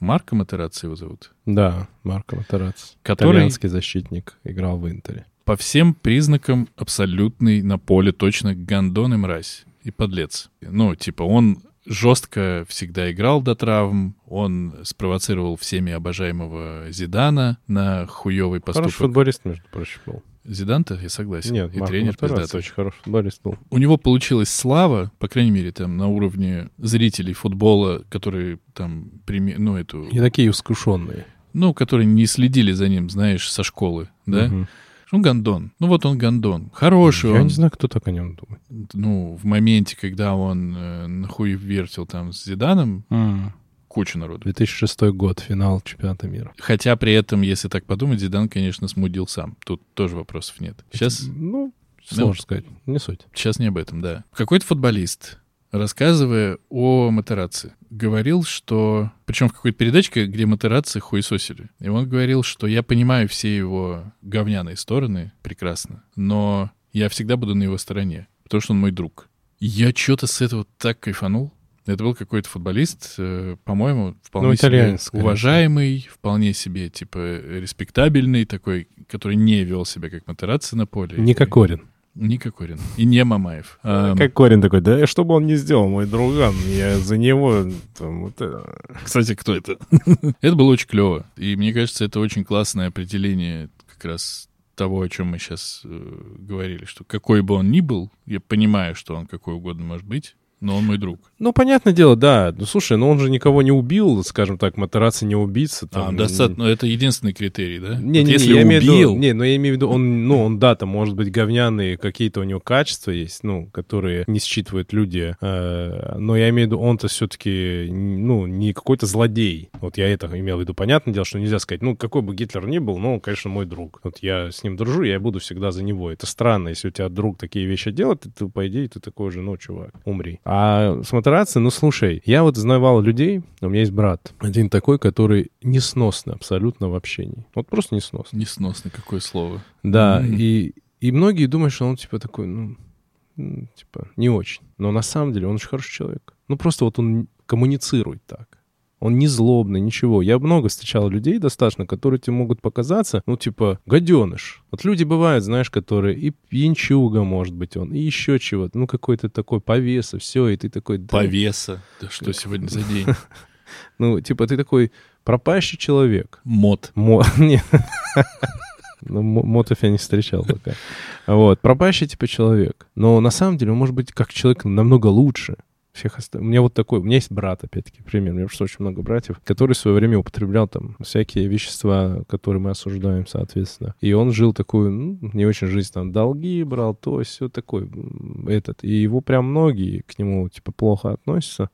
Марко Матераци его зовут. Да, Марко Матераци. Который- Итальянский защитник, играл в Интере. По всем признакам абсолютный на поле точно гондон и мразь. И подлец. Ну, типа, он жестко всегда играл до травм, он спровоцировал всеми обожаемого Зидана на хуевый Хороший поступок. футболист, между прочим, был. Зидан-то, я согласен. Нет, и Марко тренер пиздатый. очень хороший футболист был. У него получилась слава, по крайней мере, там, на уровне зрителей футбола, которые там, прими- ну, эту, Не такие искушенные. ну, которые не следили за ним, знаешь, со школы, да? Мгм. Ну, гондон. Ну, вот он гондон. Хороший Я он. не знаю, кто так о нем думает. Ну, в моменте, когда он э, нахуй вертел там с Зиданом, куча народу. 2006 год, финал чемпионата мира. Хотя при этом, если так подумать, Зидан, конечно, смудил сам. Тут тоже вопросов нет. Сейчас, Ну, сложно сказать, не суть. сейчас не об этом, да. Какой-то футболист, рассказывая о Матераци, говорил, что... Причем в какой-то передачке, где Матераци хуесосили. И он говорил, что я понимаю все его говняные стороны прекрасно, но я всегда буду на его стороне, потому что он мой друг. Я что-то с этого так кайфанул. Это был какой-то футболист, э, по-моему, вполне Ну, себе итальянец, конечно. уважаемый, вполне себе, типа, респектабельный, такой, который не вел себя как Матераци на поле. Не Кокорин. Не Кокорин. И не Мамаев. А, Кокорин такой, да что бы он ни сделал, мой друган, я за него... там, вот это». Кстати, кто это? (laughs) это было очень клево. И мне кажется, это очень классное определение как раз того, о чем мы сейчас говорили, что какой бы он ни был, я понимаю, что он какой угодно может быть, Но он мой друг. Ну, понятное дело, да. Ну, слушай, ну он же никого не убил, скажем так, Матераци не убийца. А, Там, достаточно, но это единственный критерий, да? Не, Вот не, если я имею в убил, виду, не, но я имею в виду, он, ну, он, да, там, может быть, говняные какие-то у него качества есть, ну, которые не считывают люди, э, но я имею в виду, он-то все-таки, ну, не какой-то злодей. Вот я это имел в виду. Понятное дело, что нельзя сказать, ну, какой бы Гитлер ни был, ну, он, конечно, мой друг. Вот я с ним дружу, я буду всегда за него. Это странно, если у тебя друг такие вещи делает, то, по идее, ты такой же, ну, чувак, умри. А с ну, слушай, я вот знавал людей, у меня есть брат, один такой, который несносный абсолютно в общении. Вот просто несносный. Несносный, какое слово. Да, Мгм. и, и многие думают, что он типа такой, ну, типа, не очень. Но на самом деле он очень хороший человек. Ну, просто вот он коммуницирует так. Он не злобный, ничего. Я много встречал людей достаточно, которые тебе могут показаться, ну, типа, гаденыш. Вот люди бывают, знаешь, которые и пьянчуга, может быть, он, и еще чего-то. Ну, какой-то такой повеса, все, и ты такой... да, Повеса. Да что сегодня за день? (laughs) Ну, типа, ты такой пропащий человек. Мод. Мо... (laughs) Не. Ну, мо- мотов я не встречал пока. Вот. Пропащий, типа, человек. Но на самом деле он может быть как человек намного лучше всех остальных. У меня вот такой, у меня есть брат, опять-таки, пример. У меня просто очень много братьев, который в свое время употреблял там всякие вещества, которые мы осуждаем, соответственно. И он жил такую, ну, не очень жизнь, там, долги брал, то, все такой, м, этот. И его прям многие к нему, типа, плохо относятся,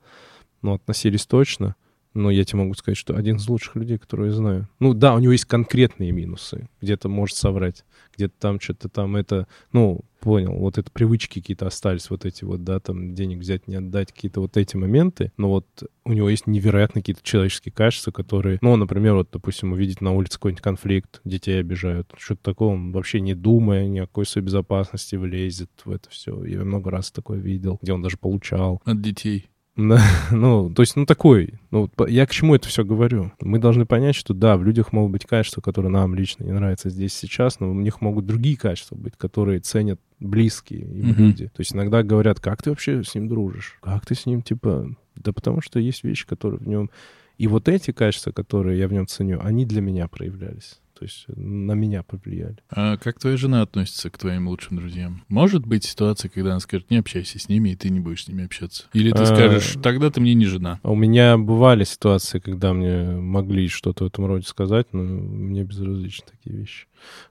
но относились точно. Но я тебе могу сказать, что один из лучших людей, которые я знаю. Ну да, у него есть конкретные минусы. Где-то может соврать, где-то там что-то там это... Ну, понял, вот это привычки какие-то остались, вот эти вот, да, там денег взять, не отдать, какие-то вот эти моменты. Но вот у него есть невероятные какие-то человеческие качества, которые... Ну, например, вот, допустим, увидеть на улице какой-нибудь конфликт, детей обижают, что-то такое, он вообще не думая ни о какой своей безопасности влезет в это все. Я много раз такое видел, где он даже получал. От детей. (laughs) Ну, то есть, ну, такой. Ну, я к чему это все говорю? Мы должны понять, что да, в людях могут быть качества, которые нам лично не нравятся здесь сейчас, но у них могут другие качества быть, которые ценят близкие им Мгм. люди. То есть иногда говорят, как ты вообще с ним дружишь? Как ты с ним, типа... Да потому что есть вещи, которые в нем... И вот эти качества, которые я в нем ценю, они для меня проявлялись. То есть на меня повлияли. А как твоя жена относится к твоим лучшим друзьям? Может быть ситуация, когда она скажет, не общайся с ними, и ты не будешь с ними общаться? Или ты А. скажешь, тогда ты мне не жена? А у меня бывали ситуации, когда мне могли что-то в этом роде сказать, но мне безразличны такие вещи.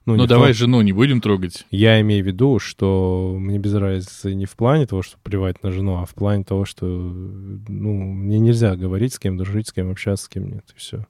Ну, не в давай том- жену не будем трогать. Я имею в виду, что мне без разницы не в плане того, что плевать на жену, а в плане того, что ну, мне нельзя говорить, с кем дружить, с кем общаться, с кем нет, и все.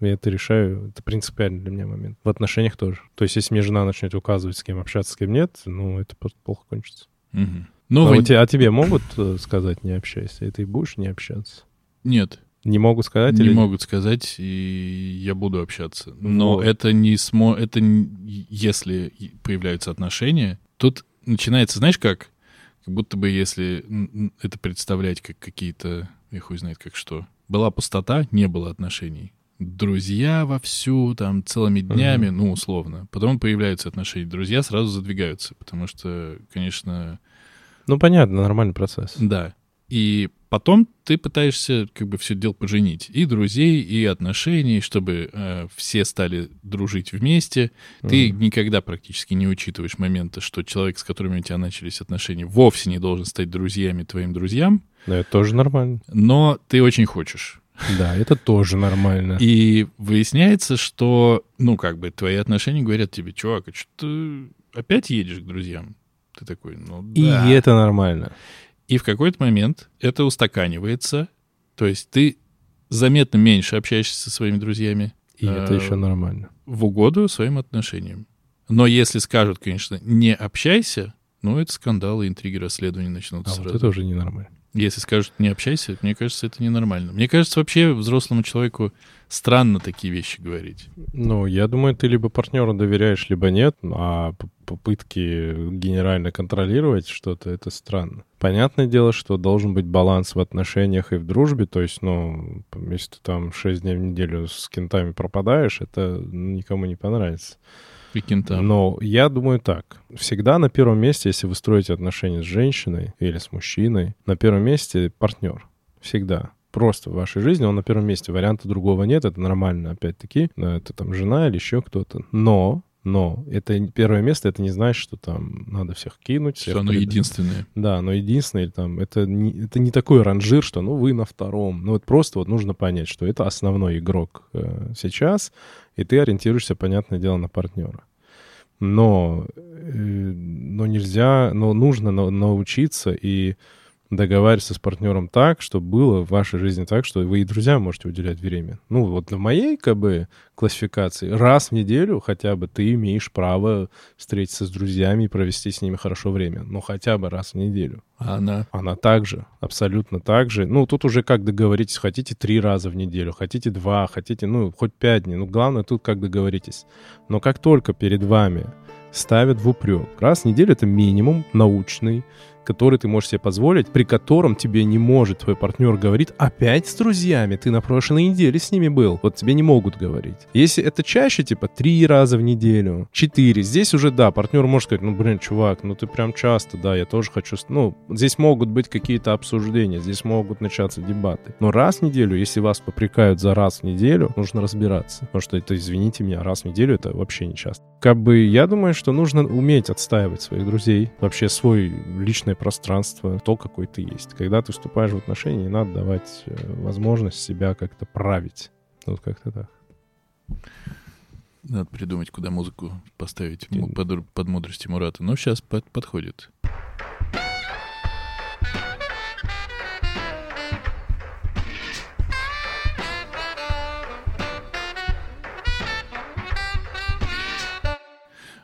Я это решаю, это принципиальный для меня момент. В отношениях тоже. То есть, если мне жена начнет указывать, с кем общаться, с кем нет, ну, это просто плохо кончится. Ну, а, вы- те- а тебе могут э, сказать не общайся, и ты будешь не общаться? Нет, Не могут сказать не или могут сказать, и я буду общаться. Но Вот. это не смо... Это если появляются отношения, тут начинается, знаешь как? Как будто бы если это представлять как какие-то, я хуй знает как что. Была пустота, не было отношений. Друзья вовсю, там, целыми днями, ну, условно. Потом появляются отношения. Друзья сразу задвигаются, потому что, конечно, Ну, понятно, нормальный процесс. да. И потом ты пытаешься как бы все дело поженить. И друзей, и отношений, чтобы э, все стали дружить вместе. Ты Мгм. никогда практически не учитываешь момента, что человек, с которым у тебя начались отношения, вовсе не должен стать друзьями твоим друзьям, Ну, это тоже нормально. но ты очень хочешь. Да, это тоже нормально. И выясняется, что, ну, как бы, твои отношения говорят тебе, чувак, а что ты опять едешь к друзьям? Ты такой, ну И да. это нормально. И в какой-то момент это устаканивается, то есть ты заметно меньше общаешься со своими друзьями И это Э, еще нормально. в угоду своим отношениям. Но если скажут, конечно, не общайся, ну, это скандалы, интриги, расследования начнутся А сразу. вот это уже ненормально. Если скажут не общайся, мне кажется, это ненормально. Мне кажется, вообще взрослому человеку странно такие вещи говорить. Ну, я думаю, ты либо партнеру доверяешь, либо нет, а попытки генерально контролировать что-то, это странно. Понятное дело, что должен быть баланс в отношениях и в дружбе, то есть, ну, если ты там 6 дней в неделю с кентами пропадаешь, это никому не понравится. Каким-то... Но я думаю так. Всегда на первом месте, если вы строите отношения с женщиной или с мужчиной, на первом месте партнер. Всегда. Просто в вашей жизни он на первом месте. Варианта другого нет, это нормально, опять-таки. Это там жена или еще кто-то. Но Но это первое место, это не значит, что там надо всех кинуть. Всех Что оно предать. единственное. Да, но единственное, там, это не, это не такой ранжир, что ну вы на втором. Ну вот просто вот нужно понять, что это основной игрок э, сейчас, и ты ориентируешься, понятное дело, на партнера. Но, э, но нельзя, но нужно на- научиться и договариваться с партнером так, чтобы было в вашей жизни так, что вы и друзьям можете уделять время. Ну, вот в моей, как бы, классификации раз в неделю хотя бы ты имеешь право встретиться с друзьями и провести с ними хорошо время. Ну, хотя бы раз в неделю. А она... Она также, абсолютно так же. Ну, тут уже как договоритесь, хотите три раза в неделю, хотите два, хотите, ну, хоть пять дней. Ну, главное тут как договоритесь. Но как только перед вами ставят в упрек, раз в неделю это минимум научный, который ты можешь себе позволить, при котором тебе не может твой партнер говорить, опять с друзьями, ты на прошлой неделе с ними был. Вот тебе не могут говорить. Если это чаще, типа, три раза в неделю, четыре, здесь уже, да, партнер может сказать, ну, блин, чувак, ну ты прям часто, да, я тоже хочу... Ну, здесь могут быть какие-то обсуждения, здесь могут начаться дебаты. Но раз в неделю, если вас попрекают за раз в неделю, нужно разбираться. Потому что это, извините меня, раз в неделю это вообще не часто. Как бы я думаю, что нужно уметь отстаивать своих друзей, вообще свой личное пространство, то, какой ты есть. Когда ты вступаешь в отношения, не надо давать э, возможность себя как-то править. Вот как-то так. Надо придумать, куда музыку поставить м- под, под мудрости Мурата. Но сейчас подходит.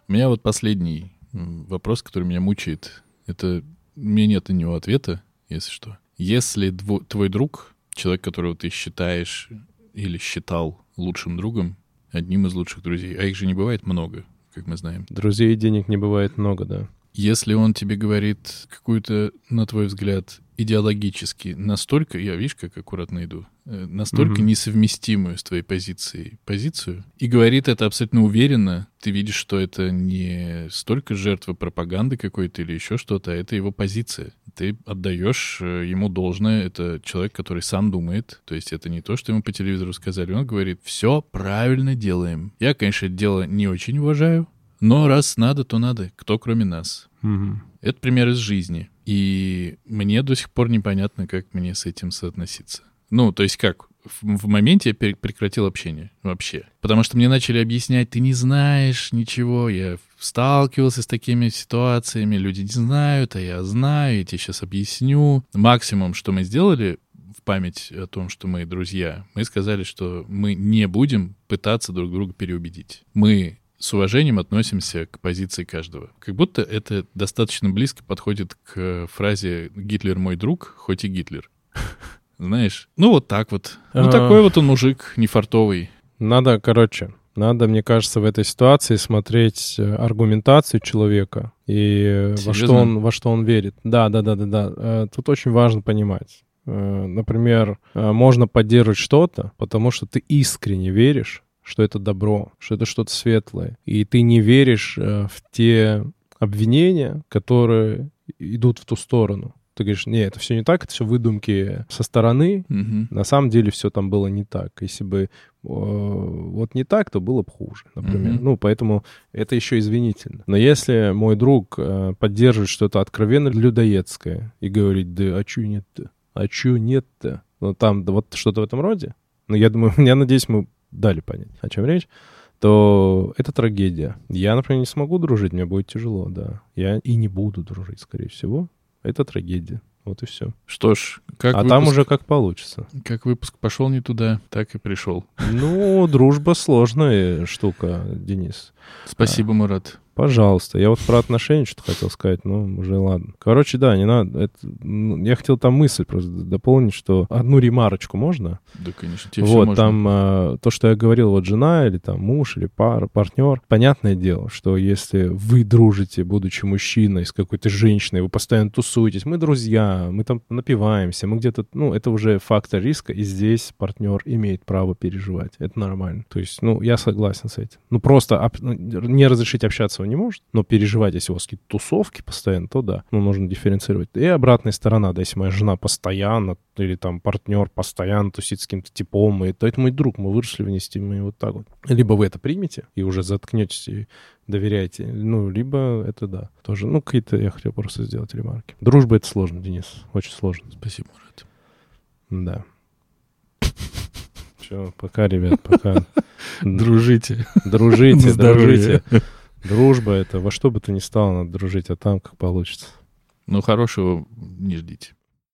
У меня вот последний вопрос, который меня мучает. Это у меня нет на него ответа, если что. Если дво- твой друг, человек, которого ты считаешь или считал лучшим другом, одним из лучших друзей, а их же не бывает много, как мы знаем. Друзей и денег не бывает много, да. Если он тебе говорит какую-то, на твой взгляд, идеологически настолько, я, видишь, как аккуратно иду, э, настолько Мгм. несовместимую с твоей позицией позицию, и говорит это абсолютно уверенно, ты видишь, что это не столько жертва пропаганды какой-то или еще что-то, а это его позиция. Ты отдаешь э, ему должное, это человек, который сам думает, то есть это не то, что ему по телевизору сказали, он говорит, все правильно делаем. Я, конечно, это дело не очень уважаю, но раз надо, то надо. Кто кроме нас? Мгм. Это пример из жизни. И мне до сих пор непонятно, как мне с этим соотноситься. Ну, то есть как? В, в моменте я прекратил общение вообще. Потому что мне начали объяснять, ты не знаешь ничего. Я сталкивался с такими ситуациями, люди не знают, а я знаю, я тебе сейчас объясню. Максимум, что мы сделали в память о том, что мы друзья, мы сказали, что мы не будем пытаться друг друга переубедить. Мы с уважением относимся к позиции каждого. Как будто это достаточно близко подходит к фразе «Гитлер мой друг, хоть и Гитлер». (laughs) Знаешь? Ну, вот так вот. Ну, А. такой вот он мужик, нефартовый. Надо, короче, надо, мне кажется, в этой ситуации смотреть э, аргументацию человека и э, во что он во что он верит. Да, да, да, да, да. Э, Тут очень важно понимать. Например, можно поддерживать что-то, потому что ты искренне веришь, что это добро, что это что-то светлое, и ты не веришь э, в те обвинения, которые идут в ту сторону. Ты говоришь, не, это все не так, это все выдумки со стороны, Мгм. на самом деле все там было не так. Если бы э, вот не так, то было бы хуже, например. Мгм. Ну, поэтому это еще извинительно. Но если мой друг э, поддерживает что-то откровенно людоедское и говорит, да а чё нет-то? А чё нет-то? Ну, там да, вот что-то в этом роде. Ну, я думаю, (laughs) я надеюсь, мы дали понять, о чем речь то это трагедия. Я, например, не смогу дружить, мне будет тяжело, да. Я и не буду дружить, скорее всего. Это трагедия. Вот и все. Что ж, как, а выпуск, там уже как получится. как выпуск пошел не туда, так и пришел. Ну, дружба сложная штука, Денис. Спасибо, Мурат. Пожалуйста. Я вот про отношения что-то хотел сказать, но уже ладно. Короче, да, не надо. Это, я хотел там мысль просто дополнить, что одну ремарочку можно? Да, конечно, тебе вот, можно. там а, то, что я говорил, вот жена или там муж или пара, партнер. Понятное дело, что если вы дружите, будучи мужчиной с какой-то женщиной, вы постоянно тусуетесь, мы друзья, мы там напиваемся, мы где-то, ну, это уже фактор риска, и здесь партнер имеет право переживать. Это нормально. То есть, ну, я согласен с этим. Ну, просто об- ну, не разрешить общаться этого не может. Но переживать, если у вас какие-то тусовки постоянно, то да. Ну, нужно дифференцировать. И обратная сторона, да, если моя жена постоянно или там партнер постоянно тусит с каким-то типом, и то это мой друг, мы выросли вместе, мы вот так вот. Либо вы это примете и уже заткнетесь и доверяете, ну, либо это да. Тоже, ну, какие-то я хотел просто сделать ремарки. Дружба — это сложно, Денис, очень сложно. Спасибо, Мурат. Да. Все, пока, ребят, пока. (laughs) Дружите. Дружите, дружите. Дружба — это во что бы то ни стало, надо дружить, а там как получится. Ну, хорошего не ждите.